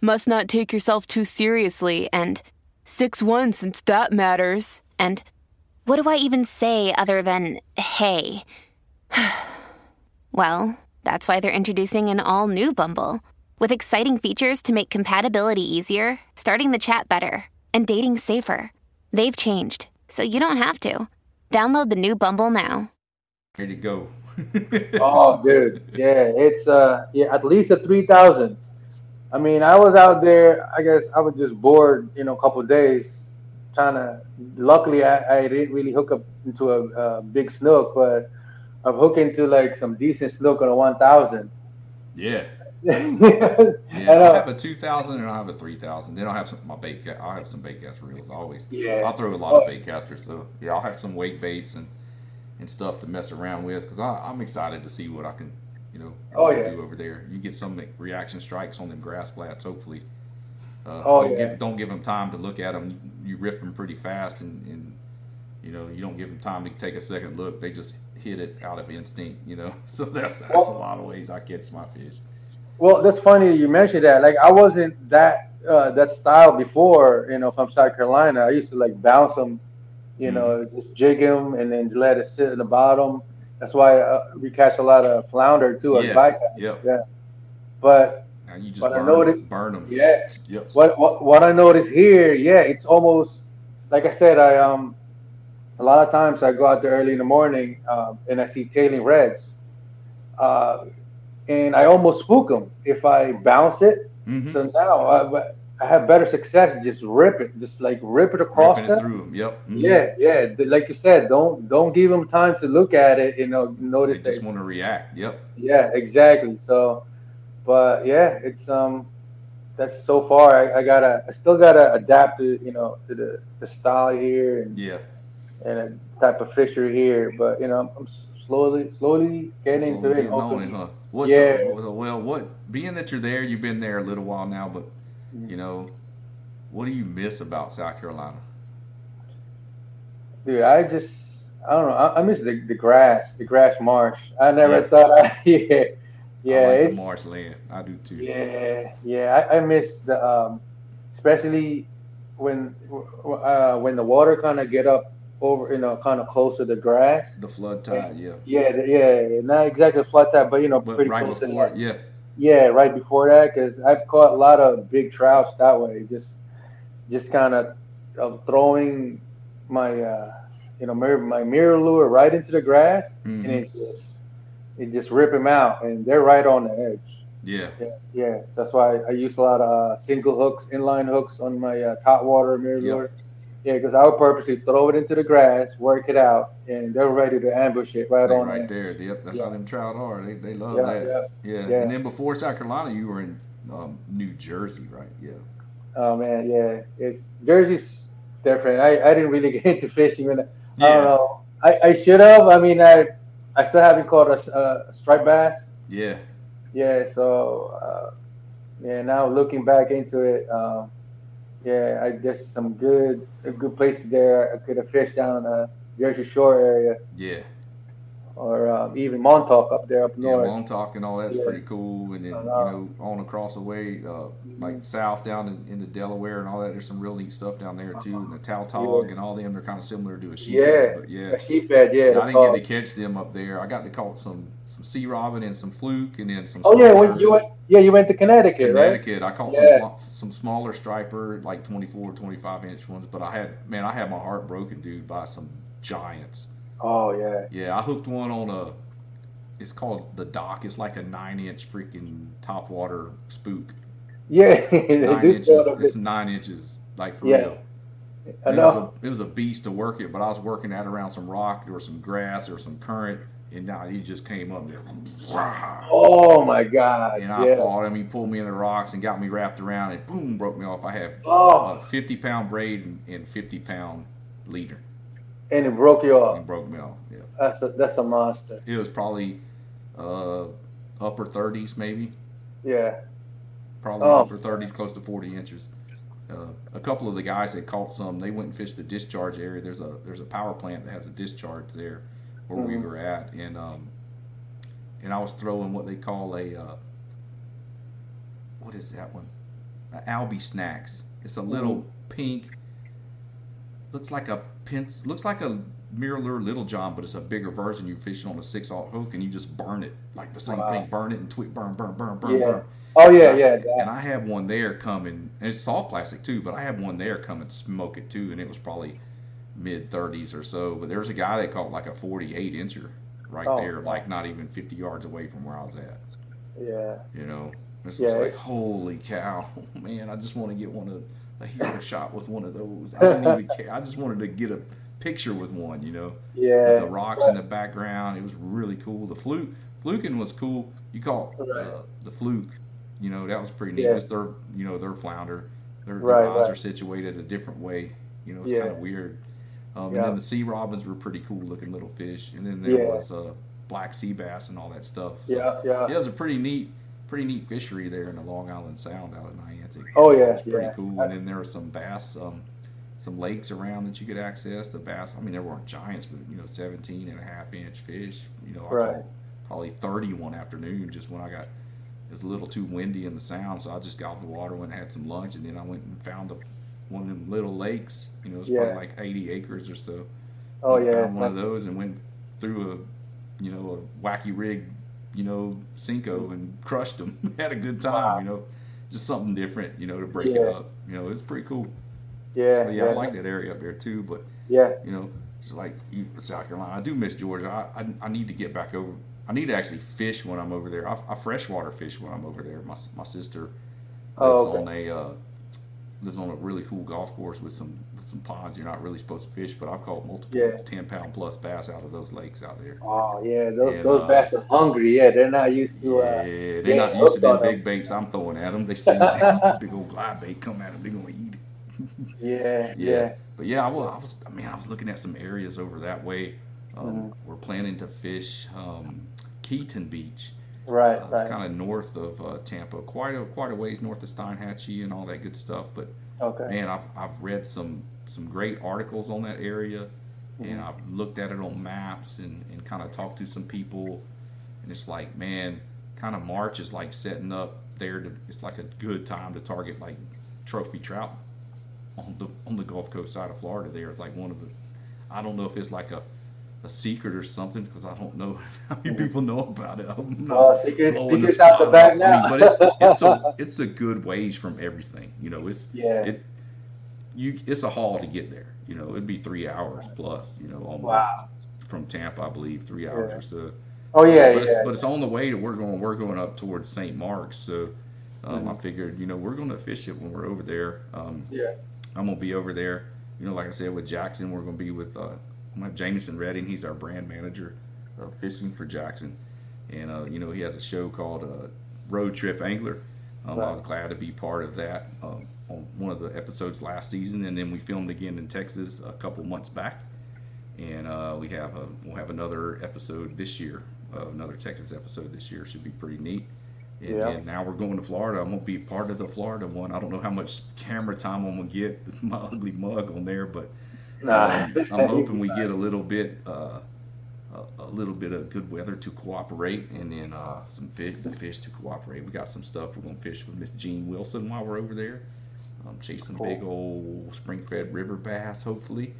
must not take yourself too seriously and 6 1 since that matters. And What do I even say other than hey? well, that's why they're introducing an all new Bumble with exciting features to make compatibility easier, starting the chat better, and dating safer. They've changed, so you don't have to. Download the new Bumble now. Here to go. oh, dude, yeah, it's uh, yeah, at least a three thousand. I mean, I was out there. I guess I was just bored, you know, a couple days, trying to. Luckily, I, I didn't really hook up into a, a big snook, but I'm hooking into like some decent snook on a one thousand. Yeah. yeah, Yeah, I have a two thousand and I have a three thousand. Then I'll have some my bait. I'll have some bait cast reels always. Yeah. I'll throw a lot Oh. of bait casters. So yeah, I'll have some weight baits and and stuff to mess around with because I'm excited to see what I can you know Oh, yeah. do over there. You get some reaction strikes on them grass flats. Hopefully. Uh, Oh, don't, yeah. give, don't give them time to look at them. You, rip them pretty fast, and, and you know you don't give them time to take a second look. They just hit it out of instinct. You know, so that's that's a lot of ways I catch my fish. Well, that's funny you mentioned that. Like, I wasn't that uh, that style before. You know, from South Carolina, I used to like bounce them. You know, just jig them and then let it sit in the bottom. That's why uh, we catch a lot of flounder too. Yeah. Bycatch. yep. Yeah. But Now you just But I noticed- burn them. yeah, Yep. what, what what I noticed here, yeah, it's almost like I said. I um, a lot of times I go out there early in the morning um, and I see tailing reds, uh, and I almost spook them if I bounce it. Mm-hmm. So now I, I have better success. Just rip it, just like rip it across Ripping it them. through them. Yep. Mhm. Yeah, yeah. Like you said, don't don't give them time to look at it. You know, notice. They just that. want to react. Yep. Yeah, exactly. So, but yeah, it's um, that's so far. I, I gotta, I still gotta adapt to you know to the the style here and Yeah. and a type of fisher here. But you know, I'm, I'm slowly slowly getting into it. getting on it, huh? What's Yeah. so- well, what being that you're there, you've been there a little while now, but Mm-hmm. You know, what do you miss about South Carolina? Dude, I just I don't know. I, I miss the, the grass, the grass marsh. I never Yeah. thought. I, yeah, yeah, I like it's the marshland. I do too. yeah, yeah. I, I miss the um, especially when uh, when the water kind of get up over, you know, kind of close to the grass. The flood tide. Yeah. Yeah, yeah, not exactly flood tide, but you know, But pretty right close to before, that. yeah. Yeah, right before that, because I've caught a lot of big trouts that way. Just, just kind of of throwing my, uh, you know, mirror, my mirror lure right into the grass, and Mhm. it just, it just rip them out, and they're right on the edge. Yeah. Yeah, yeah. So that's why I use a lot of uh, single hooks, inline hooks on my uh, top water mirror Yep. lure. Yeah, because I would purposely throw it into the grass, work it out, and they're ready to ambush it right They on right there. Yep. That's Yeah. how them trout are. They, they love Yeah, that. Yeah. yeah. And then before South Carolina, you were in um, New Jersey, right? Yeah. Oh man, yeah, it's Jersey's different. I, I didn't really get into fishing when I, I don't know. I, I should have. I mean, I I still haven't caught a, a striped bass. Yeah. Yeah, so uh, yeah, now looking back into it, um, yeah, I guess some good good places there. I could have fished down the Jersey Shore area Yeah. Or um, even Montauk up there up north. Yeah. Montauk and all that's Yeah. pretty cool. And then, I you know. know, on across the way, uh, like south down in, into Delaware and all that, there's some real neat stuff down there too. And the Tautog Yeah. and all them, they're kind of similar to a sheep. yeah, But yeah. a sheephead. Yeah, I didn't get to catch them up there. I got to caught some some sea robin and some fluke and then some. Oh yeah, when you went, yeah, you went to Connecticut, right? Connecticut. I caught Yeah. some some smaller striper, like 24, 25 inch ones. But I had man, I had my heart broken, dude, by some giants. Oh yeah. Yeah, I hooked one on a. It's called the dock. It's like a nine inch freaking top water spook. Yeah, Nine inches. It's it. nine inches, like for Yeah. real. It was, a, it was a beast to work it, but I was working that around some rock or some grass or some current, and now he just came up there. Oh my God. And I yeah. fought him. He pulled me in the rocks and got me wrapped around, and boom, broke me off. I have Oh. a 50 pound braid and, and 50 pound leader, And it broke you off. and broke me off. Yeah, That's a that's a monster. it was probably uh, upper 30s, maybe. Yeah. probably Oh. upper 30s, close to 40 inches. Uh, a couple of the guys that caught some, they went and fished the discharge area. There's a there's a power plant that has a discharge there where we Mhm. were at, and um, and I was throwing what they call a uh, what is that one? A Albie Snax. It's a little pink. Looks like a pence. Looks like a MirrOlure little john, but it's a bigger version. You fish it on a six aught hook and you just burn it like the same Wow. thing. Burn it and tweak, burn, burn, burn, burn, Yeah. burn. Oh yeah, And I- yeah. And I had one there coming, and it's soft plastic too. But I had one there come and smoke it too, and it was probably mid 30s or so. But there was a guy that caught like a 48 incher right Oh, there, like not even 50 yards away from where I was at. Yeah. You know, it's Yeah, like holy cow, man! I just want to get one of a hero shot with one of those. I didn't even care. I just wanted to get a picture with one. You know, Yeah. with the rocks in the background. It was really cool. The fluke, fluking was cool. You caught uh, the fluke. You know, that was pretty neat. Yeah. It's their, you know, their flounder. Their, Right, their eyes right. are situated a different way. You know, it's Yeah. kind of weird. Um, Yeah. And then the sea robins were pretty cool looking little fish. And then there was uh, black sea bass and all that stuff. So, Yeah, yeah. yeah, it was a pretty neat, pretty neat fishery there in the Long Island Sound out in Niantic. Oh, yeah, it's pretty yeah. cool. And then there were some bass, um, some lakes around that you could access. The bass, I mean, there weren't giants, but you know, 17 and a half inch fish. You know, I Right. caught probably 30 one afternoon just when I got. It was a little too windy in the sound, so I just got off the water, went and had some lunch, and then I went and found a, one of them little lakes. You know, it's Yeah. probably like 80 acres or so. Oh yeah. found one of those and went through a, you know, a wacky rig, you know, Senko and crushed them. Had a good time, Wow. you know, just something different, you know, to break it up. You know, it's pretty cool. Yeah. But yeah, I like that area up there too. But Yeah. you know, it's like you, South Carolina. I do miss Georgia. I, I I need to get back over. I need to actually fish when I'm over there. I, I freshwater fish when I'm over there. My my sister lives Oh, okay. on a uh, lives on a really cool golf course with some with some ponds. You're not really supposed to fish, but I've caught multiple Yeah. ten pound plus bass out of those lakes out there. Oh yeah, those And, those uh, bass are hungry. Yeah, they're not used to. Yeah, Uh, they're not used to hooked on them them. big baits I'm throwing at them. They see that big old glide bait come at them, they're gonna eat it. Yeah, Yeah. yeah. But yeah, I was, I was, I mean, I was looking at some areas over that way. Um, Mm-hmm. We're planning to fish um, Keaton Beach. Right, Uh, right. It's kind of north of uh, Tampa, quite a quite a ways north of Steinhatchee and all that good stuff. But Okay. man, I've, I've read some some great articles on that area, and Mm-hmm. I've looked at it on maps and, and kind of talked to some people, and it's like, man, kind of March is like setting up there to. It's like a good time to target like trophy trout on the on the Gulf Coast side of Florida. There, it's like one of the. I don't know if it's like a a secret or something because I don't know how many people know about it. I'm not Well, secret- blowing secret's out the back now. I mean, but it's it's a it's a good ways from everything. You know, it's Yeah. It you it's a haul to get there. You know, it'd be three hours plus. You know, almost Wow. from Tampa, I believe, three hours Yeah. or so. Oh yeah, but it's, yeah. but it's on the way to we're going we're going up towards St. Marks. So um, Mm-hmm. I figured you know we're going to fish it when we're over there. Um, yeah. I'm gonna be over there. You know, like I said with Jackson, we're gonna be with uh, I'm gonna have Jameson Redding. He's our brand manager of fishing for Jackson, and uh, you know he has a show called uh, Road Trip Angler. Um, I was glad to be part of that um, on one of the episodes last season, and then we filmed again in Texas a couple months back, and uh, we have a we'll have another episode this year, uh, another Texas episode this year. Should be pretty neat. And, Yeah. and now we're going to Florida. I'm gonna be part of the Florida one. I don't know how much camera time I'm gonna get with my ugly mug on there, but Nah. um, I'm hoping we get a little bit, uh, a, a little bit of good weather to cooperate, and then uh, some fish, the fish to cooperate. We got some stuff we're gonna fish with Miss Jean Wilson while we're over there. Um, chase some big old spring-fed river bass, hopefully,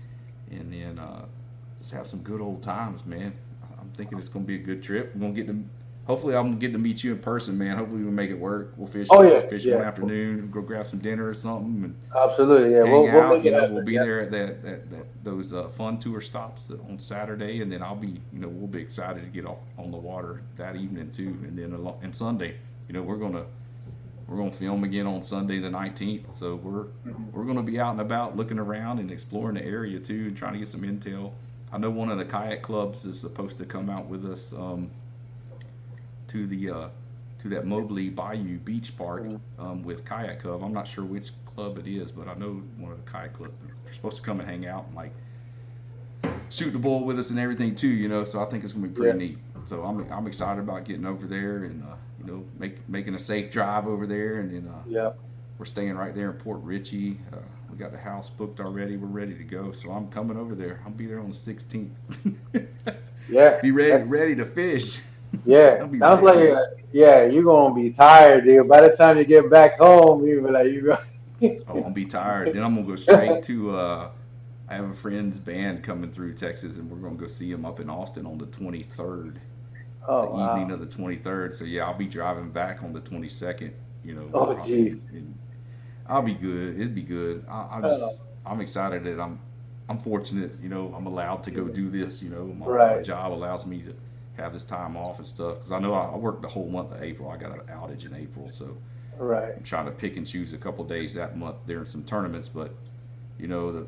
and then uh, just have some good old times, man. I'm thinking it's gonna be a good trip. We're gonna get to. Hopefully, I'm getting to meet you in person, man. Hopefully, we'll make it work. We'll fish. Oh, yeah, fish yeah. one afternoon. Go grab some dinner or something, and Absolutely, yeah. We'll, we'll make You it know, happen. we'll be yeah. there at that, that, that those uh, fun tour stops on Saturday, and then I'll be, you know, we'll be excited to get off on the water that evening too, and then alo- and Sunday, you know, we're gonna we're gonna film again on Sunday the 19th, so we're Mm-hmm. we're gonna be out and about looking around and exploring the area too, and trying to get some intel. I know one of the kayak clubs is supposed to come out with us um, to the uh, to that Mobbly Bayou Beach Park um, with Kayak Club. I'm not sure which club it is, but I know one of the kayak clubs. They're supposed to come and hang out and like shoot the bull with us and everything too. You know, so I think it's gonna be pretty Yeah. neat. So I'm I'm excited about getting over there and uh, you know make making a safe drive over there, and then uh, Yeah. we're staying right there in Port Richey. Uh, we got the house booked already. We're ready to go. So I'm coming over there. I'll be there on the 16th. Yeah. be ready ready to fish. Yeah. Sounds like uh, yeah, you're gonna be tired, dude. By the time you get back home, you be like you go Oh, I'm gonna be tired. Then I'm gonna go straight to uh, I have a friend's band coming through Texas, and we're going to go see them up in Austin on the 23rd, Oh, the wow. evening of the 23rd. So yeah, I'll be driving back on the 22nd. You know, Oh, jeez. I'll be good. It'd be good. I, I'm just, I'm excited that I'm, I'm fortunate. You know, I'm allowed to go do this. You know, my, my job allows me to have this time off and stuff because I know I, I worked the whole month of April. I got an outage in April, so. Right. I'm trying to pick and choose a couple days that month during some tournaments, but you know the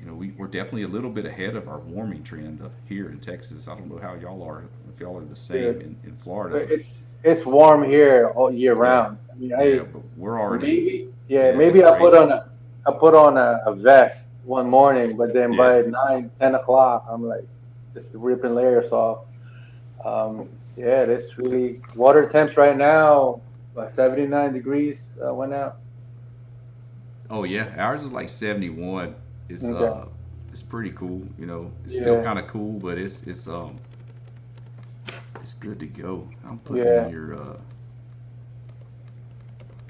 you know we, we're definitely a little bit ahead of our warming trend here in Texas. I don't know how y'all are if y'all are the same Yeah. in, in Florida. It's it's warm here all year round. I mean, I, yeah, but we're already maybe yeah, Yeah, maybe I put on a I put on a, a vest one morning, but then Yeah. by nine ten o'clock, I'm like just the ripping layers off. Um, yeah, that's really water temps right now. About 79 degrees uh, went out. oh yeah, ours is like 71. It's Okay. uh it's pretty cool. You know, it's still kind of cool, but it's it's um it's good to go. I'm putting Yeah. in your uh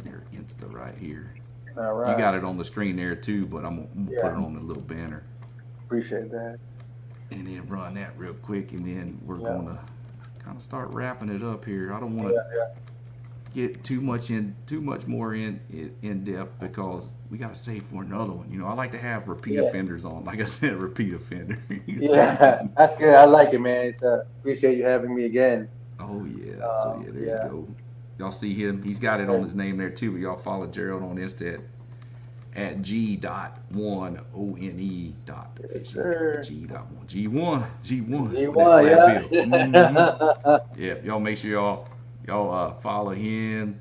your Insta right here. All right. You got it on the screen there too, but I'm gonna, I'm put it on the little banner Appreciate that. And then run that real quick, and then we're Yeah. gonna kind of start wrapping it up here. I don't want to Yeah, yeah. get too much in, too much more in in, depth because we got to save for another one. You know, I like to have repeat offenders on. Like I said, repeat offender. Yeah, that's good. I like it, man. It's, uh, appreciate you having me again. Oh yeah. Uh, so yeah, there you go. Y'all see him? He's got it on his name there too. But y'all follow Gerald on Insta at, g dot one o n e dot Yes, sir. g dot one g one g one You with that won, flat yeah. Mhm. Yeah, y'all make sure y'all y'all uh, follow him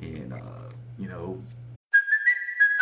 and uh, you know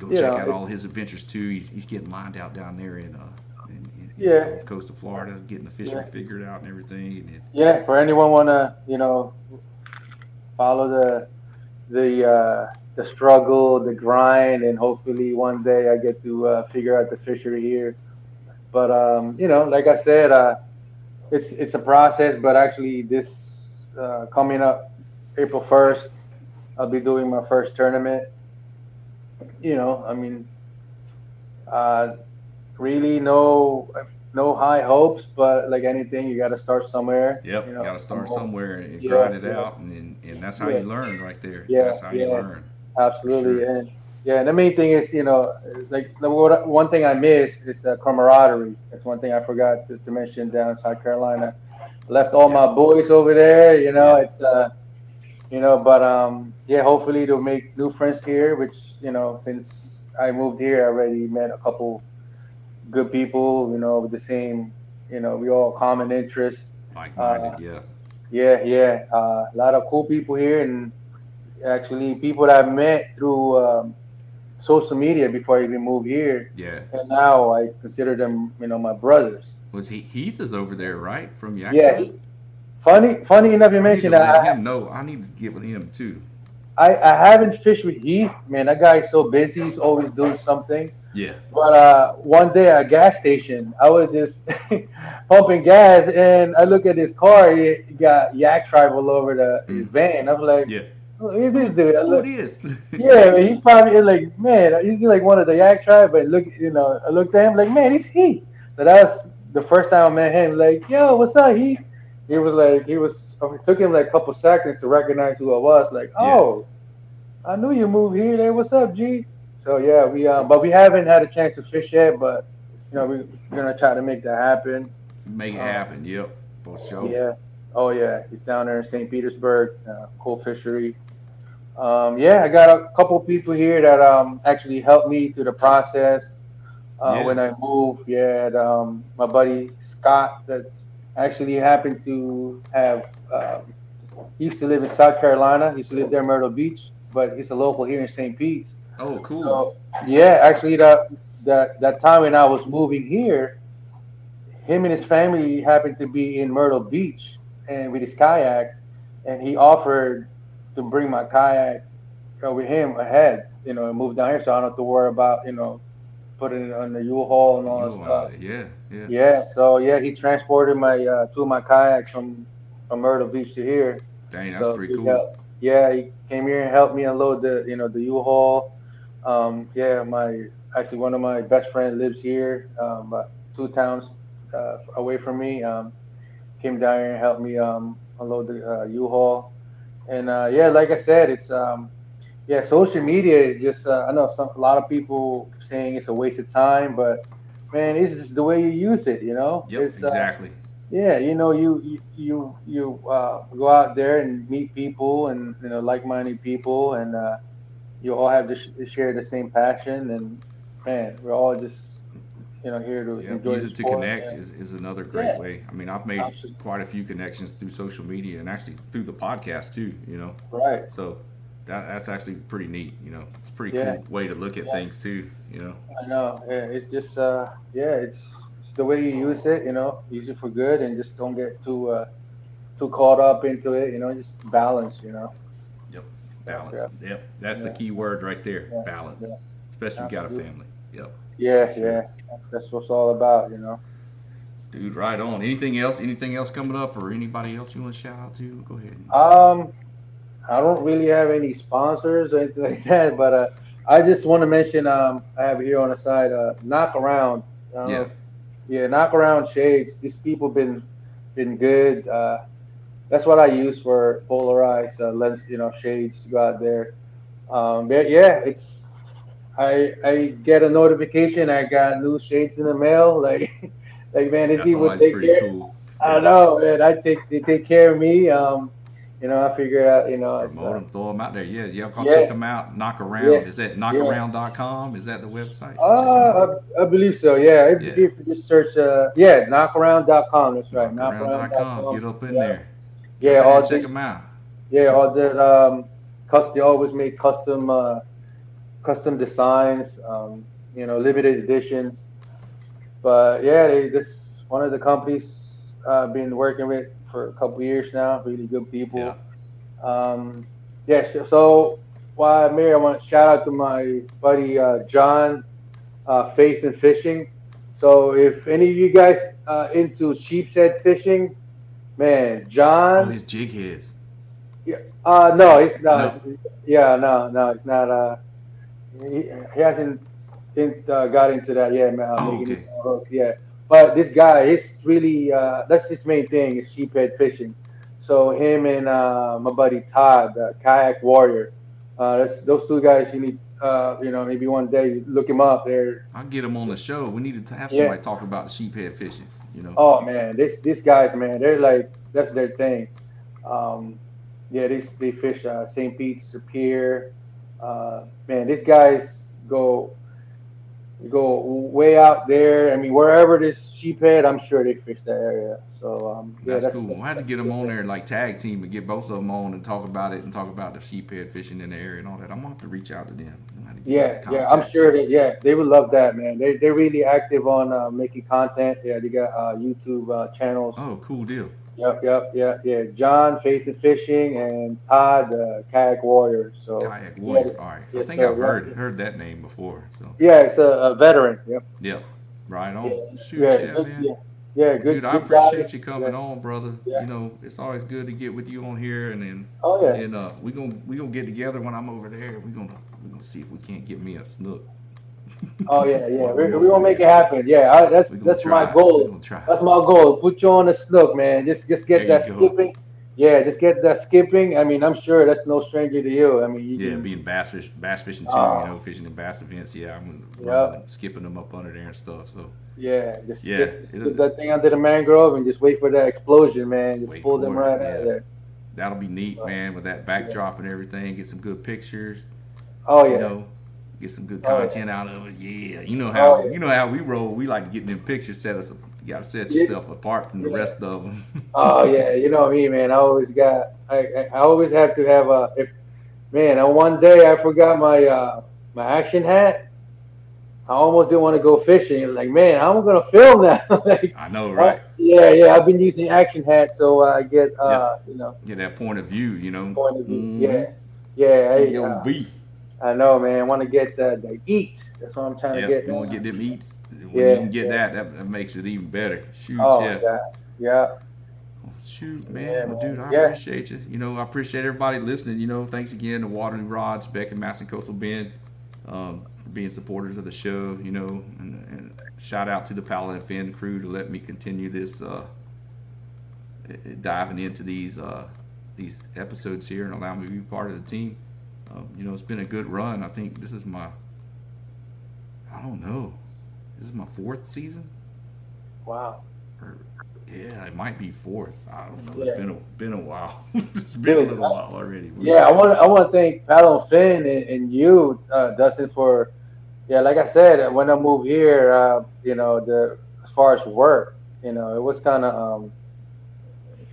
Go You check know, out all his adventures too. He's he's getting lined out down there in uh in, in, Yeah. the Gulf Coast of Florida, getting the fishing Yeah. figured out and everything. And it, Yeah, for anyone wanna, you know, follow the the uh, the struggle, the grind, and hopefully one day I get to uh, figure out the fishery here. But um, you know, like I said, uh, it's it's a process. But actually, this uh, coming up April first, I'll be doing my first tournament. You know, I mean, uh, really no no high hopes, but like anything, you got to start somewhere. yep, you you got to start somewhere and Yeah, grind it yeah. out, and and, that's how Yeah. you learn right there. Yeah, that's how you learn. Absolutely, Sure. and yeah, and the main thing is, you know, like the one thing I miss is the camaraderie. That's one thing I forgot to, to mention down in South Carolina. Left all my boys over there, you know. It's uh, you know, but um, yeah, hopefully to make new friends here. Which you know, since I moved here, I already met a couple good people. You know, with the same, you know, we all common interests. Like-minded, Uh, yeah. Yeah, yeah. Uh, a lot of cool people here, and actually people that I've met through um, social media before I even moved here, Yeah. and now I consider them, you know, my brothers. Was he Heath is over there, right? From Yak Yeah. Funny, funny enough, you I mentioned that. him know. I need to give him too. I, I haven't fished with Heath, man. That guy's so busy. He's always doing something. Yeah. But uh, one day at a gas station, I was just pumping gas, and I look at his car. He, got yak tribe all over the his van. I'm like, Yeah. who is this dude? I look, it is. yeah, man, he's probably like, man, he's like one of the yak tribe. But look, you know, I looked at him like, man, he's he. So that was the first time I met him. Like, yo, what's up, he? He was like, he was. It took him like a couple seconds to recognize who I was. Like, Yeah. oh, I knew you moved here. Hey, what's up, G? So yeah, we um, but we haven't had a chance to fish yet. But you know, we, we're gonna try to make that happen. Make it Uh, happen. Yep. For sure. Yeah. Oh yeah, he's down there in St. Petersburg, uh, cool fishery. Um, yeah, I got a couple people here that um, actually helped me through the process uh, Yeah. when I moved. Yeah, and, um, my buddy Scott, that's actually happened to have. Um, he used to live in South Carolina. He used to live there in Myrtle Beach, but he's a local here in St. Pete's. Oh, cool. So yeah, actually, the that that time when I was moving here, him and his family happened to be in Myrtle Beach and with his kayaks, and he offered to bring my kayak uh, with him ahead, you know, and move down here, so I don't have to worry about, you know, putting it on the U-Haul and all that stuff. Yeah, yeah. Yeah, so yeah, he transported my uh, two of my kayaks from from Myrtle Beach to here. Dang, that's So pretty cool. helped- yeah, he came here and helped me unload the you know the U-Haul. Um, yeah, my actually one of my best friends lives here, um, about two towns uh, away from me. Um, came down here and helped me um, unload the uh, U-Haul. And uh, yeah, like I said, it's um, yeah, social media is just uh, I know some a lot of people saying it's a waste of time, but man, it's just the way you use it, you know. Yep, It's, uh, exactly. yeah, you know, you you you, uh, go out there and meet people and you know like-minded people, and uh, you all have to sh- share the same passion, and man, we're all just you know here to Yeah, enjoy use it to connect is, is another great Yeah. way. I mean, I've made Absolutely. quite a few connections through social media and actually through the podcast too. You know, Right. So that that's actually pretty neat. You know, it's a pretty Yeah. cool way to look at Yeah. things too. You know, I know. Yeah, it's just uh, yeah, it's, it's the way you use it. You know, use it for good, and just don't get too uh, too caught up into it. You know, just balance. You know. Yep. balance. Yep, that's the key word right there. Yeah. Balance. Yeah. Especially if you got a family. Yep. Yeah, Sure. yeah. That's, that's what it's all about. You know. Dude, right on. Anything else? Anything else coming up, or anybody else you want to shout out to? Go ahead. Um, I don't really have any sponsors or anything like that, but uh, I just want to mention um, I have here on the side uh, Knockaround. I Yeah. yeah, Knockaround shades. These people been been good. Uh, that's what I use for polarized uh, lens, you know, shades to go out there. Um, but yeah, it's I I get a notification I got new shades in the mail. Like like man, these people take care. cool. I know, man. I take they take care of me. Um, you know, I figure out, you know, Promote uh, them, throw them out there. Yeah, y'all come Yeah. check them out. Knockaround. Yeah. Is that Yeah. knockaround.com? Is that the website? uh, I, I believe so. Yeah, if, Yeah. if you just search, uh, yeah, knockaround.com. That's right, knockaround.com. knockaround.com. Get up in yeah. there. Yeah, there all check these- them out. Yeah, all that. Um, custom. They always make custom, uh, custom designs. Um, you know, limited editions. But yeah, they this one of the companies uh, I've been working with for a couple years now. Really good people. Yeah. Um, yeah. So, so while I'm here, I want to shout out to my buddy uh, John, uh, Faith and Fishing. So if any of you guys uh, into sheepshead fishing, man, Oh, John. his jig heads. Uh, no, it's not. Yeah, no, no, it's not. Uh, he, he hasn't in, uh, got into that yet, man. Oh, okay. his own hooks, yeah. But this guy, it's really uh, that's his main thing is sheephead fishing. So him and uh, my buddy Todd, the kayak warrior, uh, that's, those two guys. You need, uh, you know, maybe one day look him up. They're I'll get him on the show. We need to have Yeah. somebody talk about the sheephead fishing. You know. Oh man, this these guys, man, they're like that's their thing. Um, yeah, they they fish uh, St. Pete's Pier. Uh, man, these guys go go way out there. I mean, wherever this sheephead, I'm sure they fish that area. So um, yeah, That's, cool. We'll have to get them on there like tag team and get both of them on and talk about it and talk about the sheephead fishing in the area and all that. I'm gonna have to reach out to them. I'm gonna have to get Yeah, yeah, I'm sure that yeah, they would love that, man. They they're really active on uh, making content. Yeah, they got uh, YouTube uh, channels. Oh, cool deal. Yep, yep, yeah, yeah. John, Faith and Fishing, and Todd, uh, Kayak Warrior. So Kayak Warrior. All right. I think sir. I've heard heard that name before. So Yeah, it's a, a veteran. Yep. yep. Right on. Shoot, yeah, yeah, good, man. yeah, yeah, good. Dude, I good appreciate guy. you coming Yeah. on, brother. Yeah. You know, it's always good to get with you on here, and then Oh, yeah. and uh, we gonna we gonna get together when I'm over there. We gonna we gonna see if we can't get me a snook. Oh yeah, yeah. We're, we're gonna make it happen. Yeah, I, that's that's try. my goal. That's my goal. Put you on a snook, man. Just just get There that skipping. Yeah, just get that skipping. I mean, I'm sure that's no stranger to you. I mean, you Yeah, can- being bass fish, bass fishing too. Oh. you know, fishing in bass events. Yeah, I'm Yeah. running, skipping them up under there and stuff. So yeah, just Yeah, skip, just skip that thing under the mangrove and just wait for that explosion, man. Just pull them it, right yeah. out of there. that'll be neat, uh, man. With that backdrop and everything, get some good pictures. Oh You yeah. know, get some good Oh, yeah. content out of it. Yeah, you know how Oh, yeah. you know how we roll. We like to get them pictures. Set us. You gotta set Yeah. yourself apart from the Yeah. rest of them. Oh yeah, you know me, man. I always got. I, I I always have to have a. If man, on one day I forgot my uh my action hat. I almost didn't want to go fishing. Like, man, how am I gonna film that? like, I know, right? yeah, yeah. I've been using Action Hat, so I get, uh, you know, Get that point of view, you know. point of view. Mhm. Yeah, yeah. I, uh. I know, man. I want to get the, the eat. That's what I'm trying to get. you want to get them eats. When Yeah, you can get yeah. that, that, that makes it even better. Shoot, Oh, yeah. yeah, yeah. Shoot, man. Yeah, well, dude, I Yeah. appreciate you. You know, I appreciate everybody listening. You know, thanks again to Waterloo Rods, Beck and Mass and Coastal Bend um, for being supporters of the show. You know, and, and shout out to the Paladin Finn crew to let me continue this uh, diving into these uh, these episodes here and allow me to be part of the team. Um, you know, it's been a good run. I think this is my, I don't know, this is my fourth season. Wow. Or, yeah, it might be fourth. I don't know. Yeah. It's been a, been a while. it's been a Dude, little I- while already. Yeah, I want to I want to thank Paddle Finn and, and you, uh, Dustin, for yeah. Like I said, when I moved here, uh, you know, the as far as work, you know, it was kind of um,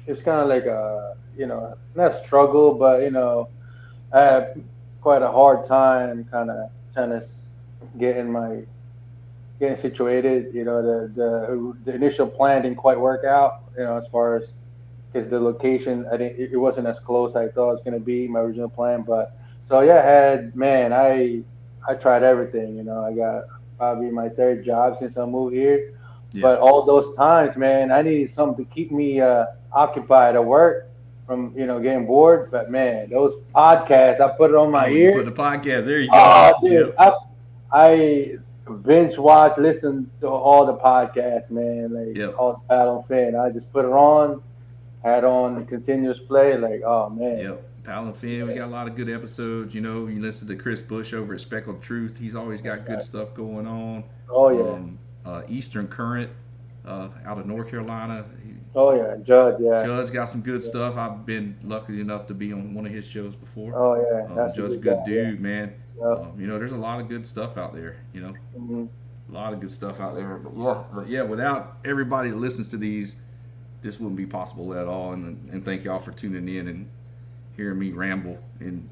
it was kind of like a you know not a struggle, but you know, I had quite a hard time kind of trying to getting my getting situated. You know, the the the initial plan didn't quite work out. You know, as far as because the location I didn't it wasn't as close as I thought it was gonna be my original plan. But so yeah, I had man, I I tried everything. You know, I got probably my third job since I moved here. Yeah. But all those times, man, I needed something to keep me uh, occupied at work from you know getting bored. But man, those podcasts, I put it on my Oh, ears. Put the podcast. There you go. Oh, dude, Yep. I, I binge watch, listen to all the podcasts, man. Like Yep. all the Paddle Fan. I just put it on, had on continuous play. Like, oh man, Yep. Pal and Finn, we got a lot of good episodes. You know, you listen to Chris Bush over at Speckled Truth. He's always got good stuff going on. oh yeah, Um, uh, Eastern Current uh, out of North Carolina. He, oh yeah, Judd, yeah, Judd's got some good stuff. I've been lucky enough to be on one of his shows before. oh yeah. Um, That's Judd's a good got, dude, man. Yeah. Um, you know, there's a lot of good stuff out there. You know, Mhm. a lot of good stuff out there. But yeah, but yeah, without everybody that listens to these, this wouldn't be possible at all. And and thank y'all for tuning in and hearing me ramble and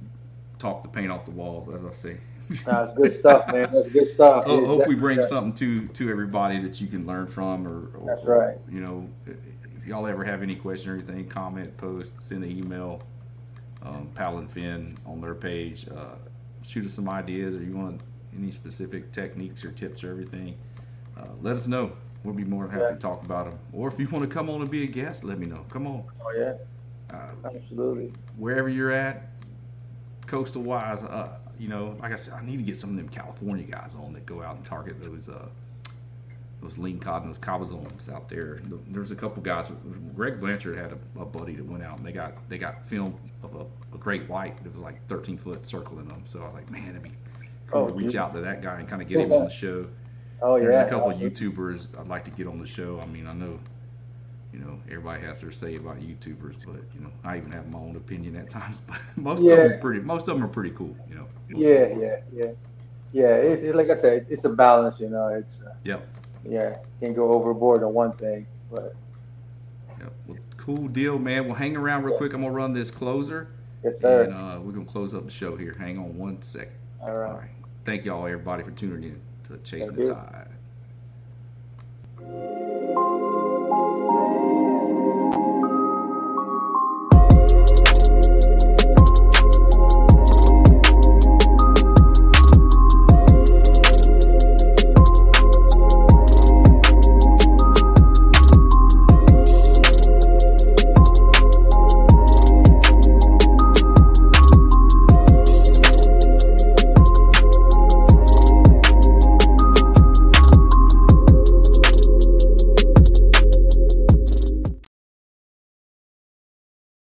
talk the paint off the walls, as I say. That's good stuff, man. That's good stuff. Yeah, hope we bring something to to everybody that you can learn from, or, or That's right. You know, if y'all ever have any question or anything, comment, post, send an email. Um, Pal and Finn on their page. Uh, shoot us some ideas, or you want any specific techniques or tips or everything. Uh, let us know. We'll be more than happy Yeah. to talk about them. Or if you want to come on and be a guest, let me know. Come on. Oh yeah, Uh, absolutely. wherever you're at, coastal wise, uh, you know, like I said, I need to get some of them California guys on that go out and target those those lingcod and those cabazones out there. There's a couple guys. Greg Blanchard had a, a buddy that went out and they got they got film of a, a great white that was like 13 foot circling them. So I was like, man, it'd be cool Oh, to reach geez. out to that guy and kind of get him on the show. Oh yeah. There's a couple of YouTubers I'd like to get on the show. I mean, I know, you know, everybody has their say about YouTubers, but you know, I even have my own opinion at times. But most of them are pretty. Most of them are pretty cool. You know. Yeah, yeah, yeah, yeah. It's, it's like I said, it's a balance. You know, it's uh, Yep. yeah, can't go overboard on one thing, but Yep. Well, cool deal, man. We'll hang around real quick. I'm gonna run this closer, yes, sir. and uh, we're gonna close up the show here. Hang on one second. All right. All right. Thank y'all, everybody, for tuning in to Chasing Thank the you. Tide.